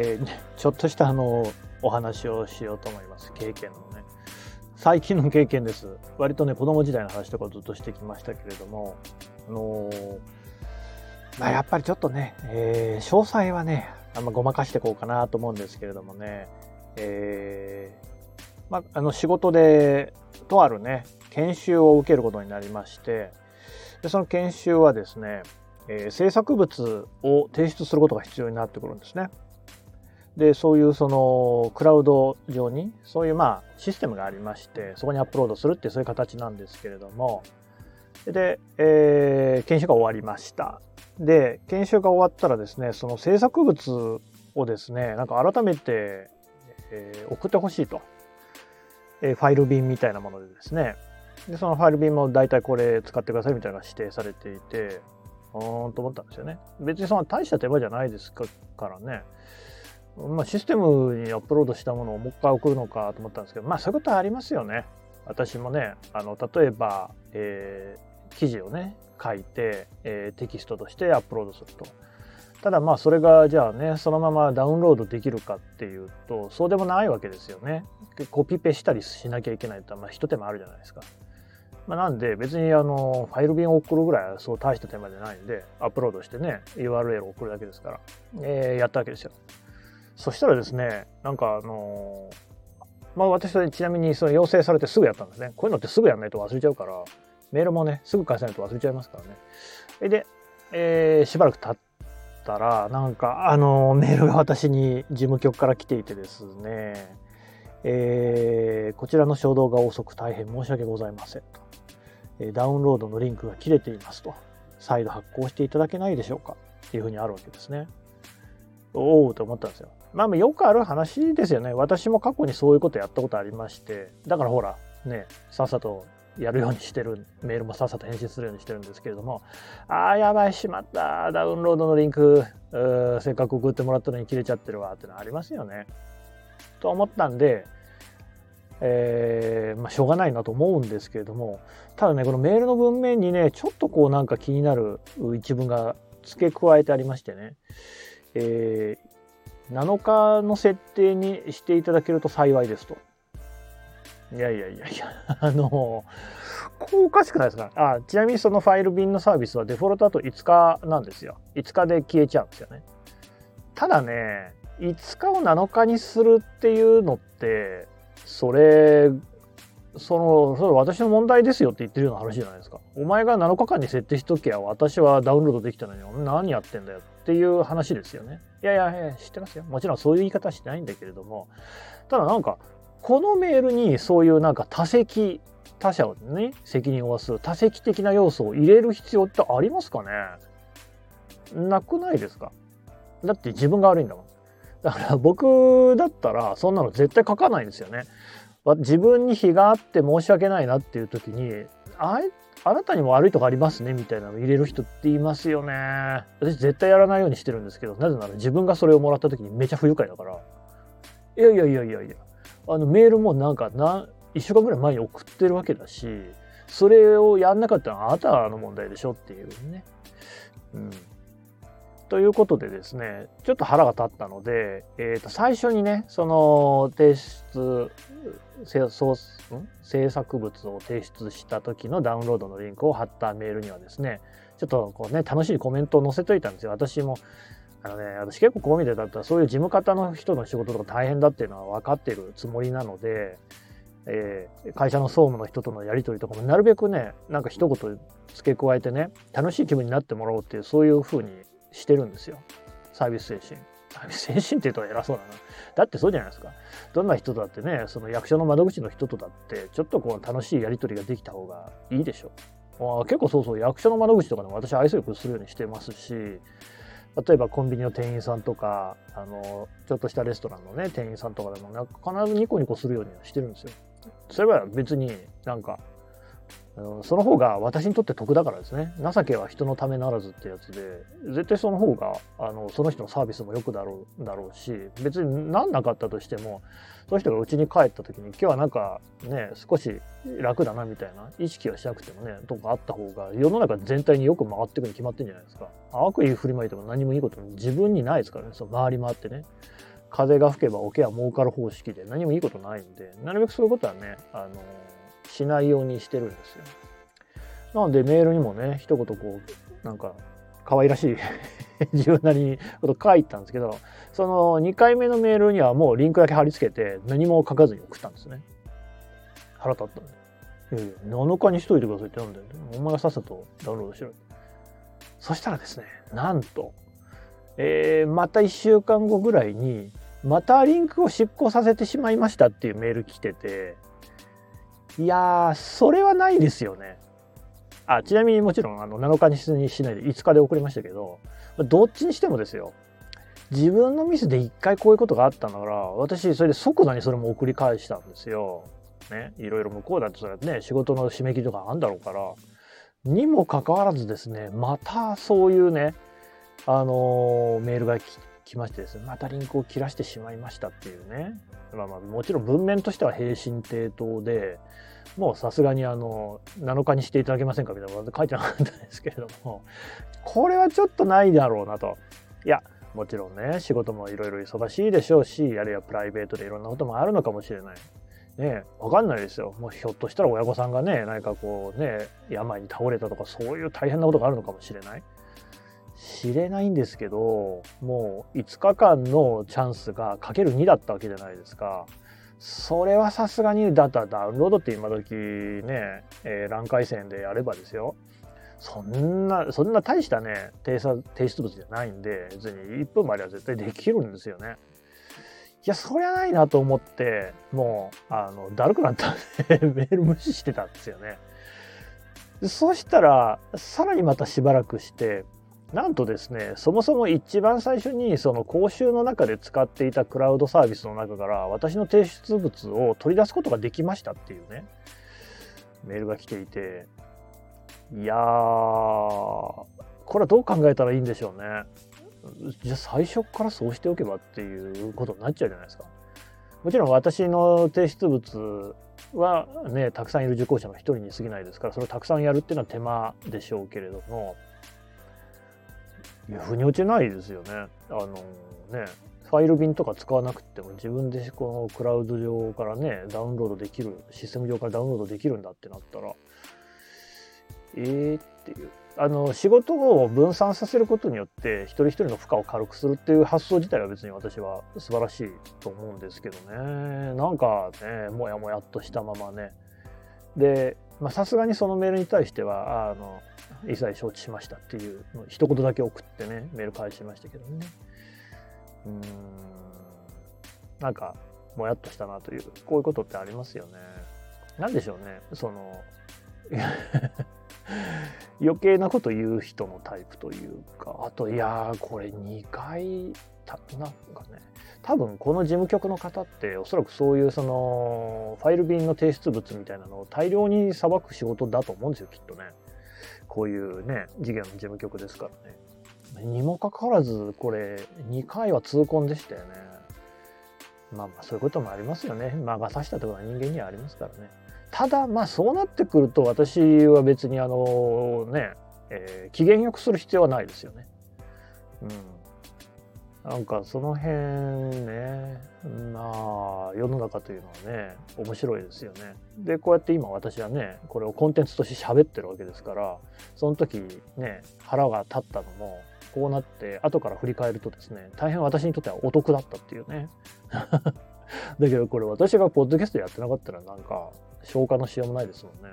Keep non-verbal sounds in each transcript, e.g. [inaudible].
えー、ちょっとしたあのお話をしようと思います。経験のね。最近の経験です。割とね子供時代の話とかずっとしてきましたけれどもあのー、まあ、やっぱりちょっとね、えー、詳細はねあんまごまかしてこうかなと思うんですけれどもね、え、まあ、あの仕事でとあるね研修を受けることになりましてでその研修はですね、え、制作物を提出することが必要になってくるんですね。でそういうそのクラウド上にそういうまあシステムがありましてそこにアップロードするっていうそういう形なんですけれども。で、えー、研修が終わりました。で研修が終わったらですねその制作物をですねなんか改めて、えー、送ってほしいと、えー、ファイル便みたいなものでですね。でそのファイル便も大体これ使ってくださいみたいなのが指定されていてうーんと思ったんですよね。別にその大した手間じゃないですからね。まあ、システムにアップロードしたものをもう一回送るのかと思ったんですけど、まあそういうことはありますよね。私もね、あの、例えば、えー、記事をね、書いて、えー、テキストとしてアップロードすると。ただまあそれがじゃあね、そのままダウンロードできるかっていうと、そうでもないわけですよね。コピペしたりしなきゃいけないとまあ一手間あるじゃないですか。まあ、なんで別にあのファイル便を送るぐらいはそう大した手間じゃないんで、アップロードしてね、URL を送るだけですから、えー、やったわけですよ。そしたらですね、なんかあのまあ私はちなみにその要請されてすぐやったんですね。こういうのってすぐやんないと忘れちゃうから、メールもね、すぐ返さないと忘れちゃいますからね。で、えー、しばらく経ったら、なんかあのメールが私に事務局から来ていてですね、えー、こちらの衝動が遅く大変申し訳ございませんと。ダウンロードのリンクが切れていますと。再度発行していただけないでしょうかっていうふうにあるわけですね。おおと思ったんですよ。まあよくある話ですよね。私も過去にそういうことやったことありまして、だからほら、ね、さっさとやるようにしてる、メールもさっさと返信するようにしてるんですけれども、ああ、やばい、しまった、ダウンロードのリンク、せっかく送ってもらったのに切れちゃってるわ、ってのはありますよね。と思ったんで、えー、まあ、しょうがないなと思うんですけれども、ただね、このメールの文面にね、ちょっとこうなんか気になる一文が付け加えてありましてね、えー、7日の設定にしていただけると幸いですと。いやいやいやいや、[laughs] あの、こうおかしくないですかあちなみにそのファイル便のサービスはデフォルトだと5日なんですよ。5日で消えちゃうんですよね。ただね、5日を7日にするっていうのって、それその、それ私の問題ですよって言ってるような話じゃないですか。お前が7日間に設定しときゃ私はダウンロードできたのに何やってんだよっていう話ですよね。いやいやいや、知ってますよ。もちろんそういう言い方はしてないんだけれども、ただなんか、このメールにそういうなんか多責、他者をね、責任を負わす多責的な要素を入れる必要ってありますかね？なくないですか？だって自分が悪いんだもん。だから僕だったらそんなの絶対書かないんですよね。自分に非があって申し訳ないなっていう時にああなたにも悪いとこありますねみたいなの入れる人っていますよね。私絶対やらないようにしてるんですけどなぜなら自分がそれをもらった時にめちゃ不愉快だから。いやいやいやいやいや。あのメールもなんか何1週間ぐらい前に送ってるわけだしそれをやんなかったのはあなたの問題でしょっていうね。うん。ということでですね、ちょっと腹が立ったので、えー、と最初にね、その提出制作物を提出した時のダウンロードのリンクを貼ったメールにはですね、ちょっとこうね、楽しいコメントを載せといたんですよ。私も、あのね、私結構こう見てたら、そういう事務方の人の仕事とか大変だっていうのは分かってるつもりなので、えー、会社の総務の人とのやり取りとかもなるべくね、なんか一言付け加えてね、楽しい気分になってもらおうっていう、そういうふうにしてるんですよ。サービス精神。サービス精神って言うと偉そうだな。だってそうじゃないですか。どんな人だってね、その役所の窓口の人とだって、ちょっとこう楽しいやり取りができた方がいいでしょ。あ結構そうそう、役所の窓口とかでも私愛想よくするようにしてますし、例えばコンビニの店員さんとか、あの、ちょっとしたレストランのね、店員さんとかでも、必ずニコニコするようにしてるんですよ。それは別になんか、その方が私にとって得だからですね。情けは人のためならずってやつで、絶対その方が、あの、その人のサービスも良くだろう、だろうし、別になんなかったとしても、その人が家に帰った時に、今日はなんかね、少し楽だなみたいな意識はしなくてもね、とかあった方が、世の中全体によく回っていくに決まってんじゃないですか。悪意振りまいても何もいいこと自分にないですからね、その回り回ってね。風が吹けば桶は儲かる方式で何もいいことないんで、なるべくそういうことはね、あの、しないようにしてるんですよ。なのでメールにもね、一言こう、なんか、可愛らしい [laughs] 自分なりにこと書いたんですけど、その2回目のメールにはもうリンクだけ貼り付けて何も書かずに送ったんですね。腹立ったんで。いやいや、7日にしといてくださいってなんだよ。お前がさっさとダウンロードしろ。そしたらですね、なんと、えー、また1週間後ぐらいに、またリンクを執行させてしまいましたっていうメール来てて、いやー、それはないですよね。あ、ちなみにもちろんあの7日にしないで5日で送りましたけど、どっちにしてもですよ。自分のミスで1回こういうことがあったんだから、私それで即座にそれも送り返したんですよ。ね。いろいろ向こうだってそれね、仕事の締め切りとかあるんだろうから。にもかかわらずですね、またそういうね、あのー、メールが来来ましてですね、またリンクを切らしてしまいましたっていうね。まあまあ、もちろん文面としては平身低頭で、もうさすがにあの、7日にしていただけませんかみたいなこと書いてなかったんですけれども、これはちょっとないだろうなと。いや、もちろんね、仕事もいろいろ忙しいでしょうし、あるいはプライベートでいろんなこともあるのかもしれない。ねわかんないですよ。もうひょっとしたら親御さんがね、何かこうね、病に倒れたとか、そういう大変なことがあるのかもしれない。知れないんですけど、もう5日間のチャンスがかける2だったわけじゃないですか。それはさすがにだったらダウンロードって今時ね、えー、乱回線でやればですよ。そんな、そんな大したね、提出物じゃないんで、別に1分までは絶対できるんですよね。いや、そりゃないなと思って、もう、あの、だるくなったんで [laughs] メール無視してたんですよね。そしたら、さらにまたしばらくして、なんとですね、そもそも一番最初にその講習の中で使っていたクラウドサービスの中から私の提出物を取り出すことができましたっていうね、メールが来ていて、いやー、これはどう考えたらいいんでしょうね。じゃあ最初からそうしておけばっていうことになっちゃうじゃないですか。もちろん私の提出物はね、たくさんいる受講者の一人に過ぎないですから、それをたくさんやるっていうのは手間でしょうけれども、いや、腑に落ちないですよね。あのね、ファイル便とか使わなくても自分でこのクラウド上からね、ダウンロードできる、システム上からダウンロードできるんだってなったら、えーっていう。あの、仕事を分散させることによって、一人一人の負荷を軽くするっていう発想自体は別に私は素晴らしいと思うんですけどね。なんかね、もやもやっとしたままね。で、さすがにそのメールに対しては、あの、一切承知しましたっていう一言だけ送ってね、メール返しましたけどね。うん、なんか、もやっとしたなという、こういうことってありますよね。なんでしょうね、その、[laughs] 余計なこと言う人のタイプというか、あと、いやー、これ2回、たなんかね、多分この事務局の方っておそらくそういうそのファイル便の提出物みたいなのを大量にさばく仕事だと思うんですよ、きっとね。こういうね、事業の事務局ですからね。にもかかわらず、これ、2回は痛恨でしたよね。まあまあ、そういうこともありますよね。魔が差したところは人間にはありますからね。ただ、まあ、そうなってくると、私は別に、あの、ね、えー、機嫌よくする必要はないですよね。うん。なんかその辺ね、まあ世の中というのはね、面白いですよね。で、こうやって今私はね、これをコンテンツとして喋ってるわけですから、その時ね、腹が立ったのも、こうなって後から振り返るとですね、大変私にとってはお得だったっていうね。[laughs] だけどこれ私がポッドキャストやってなかったらなんか消化のしようもないですもんね。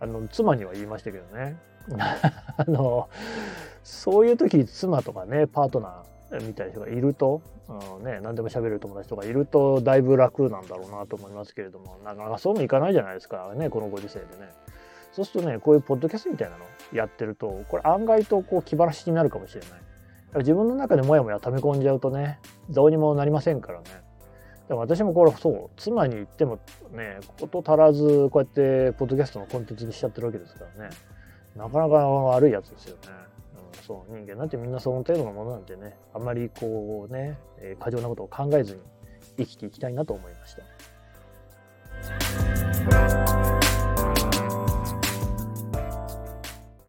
あの、妻には言いましたけどね。[laughs] あの、そういう時妻とかね、パートナー、みたいな人がいると、うんね、何でも喋れる友達とかいるとだいぶ楽なんだろうなと思いますけれどもなかなかそうもいかないじゃないですかねこのご時世でね。そうするとねこういうポッドキャストみたいなのやってるとこれ案外とこう気晴らしになるかもしれない。自分の中でモヤモヤ溜め込んじゃうとねどうにもなりませんからね。でも私もこれそう妻に言ってもねこと足らずこうやってポッドキャストのコンテンツにしちゃってるわけですからねなかなか悪いやつですよね。そう人間なんてみんなその程度のものなんてねあんまりこうね、え、過剰なことを考えずに生きていきたいなと思いました。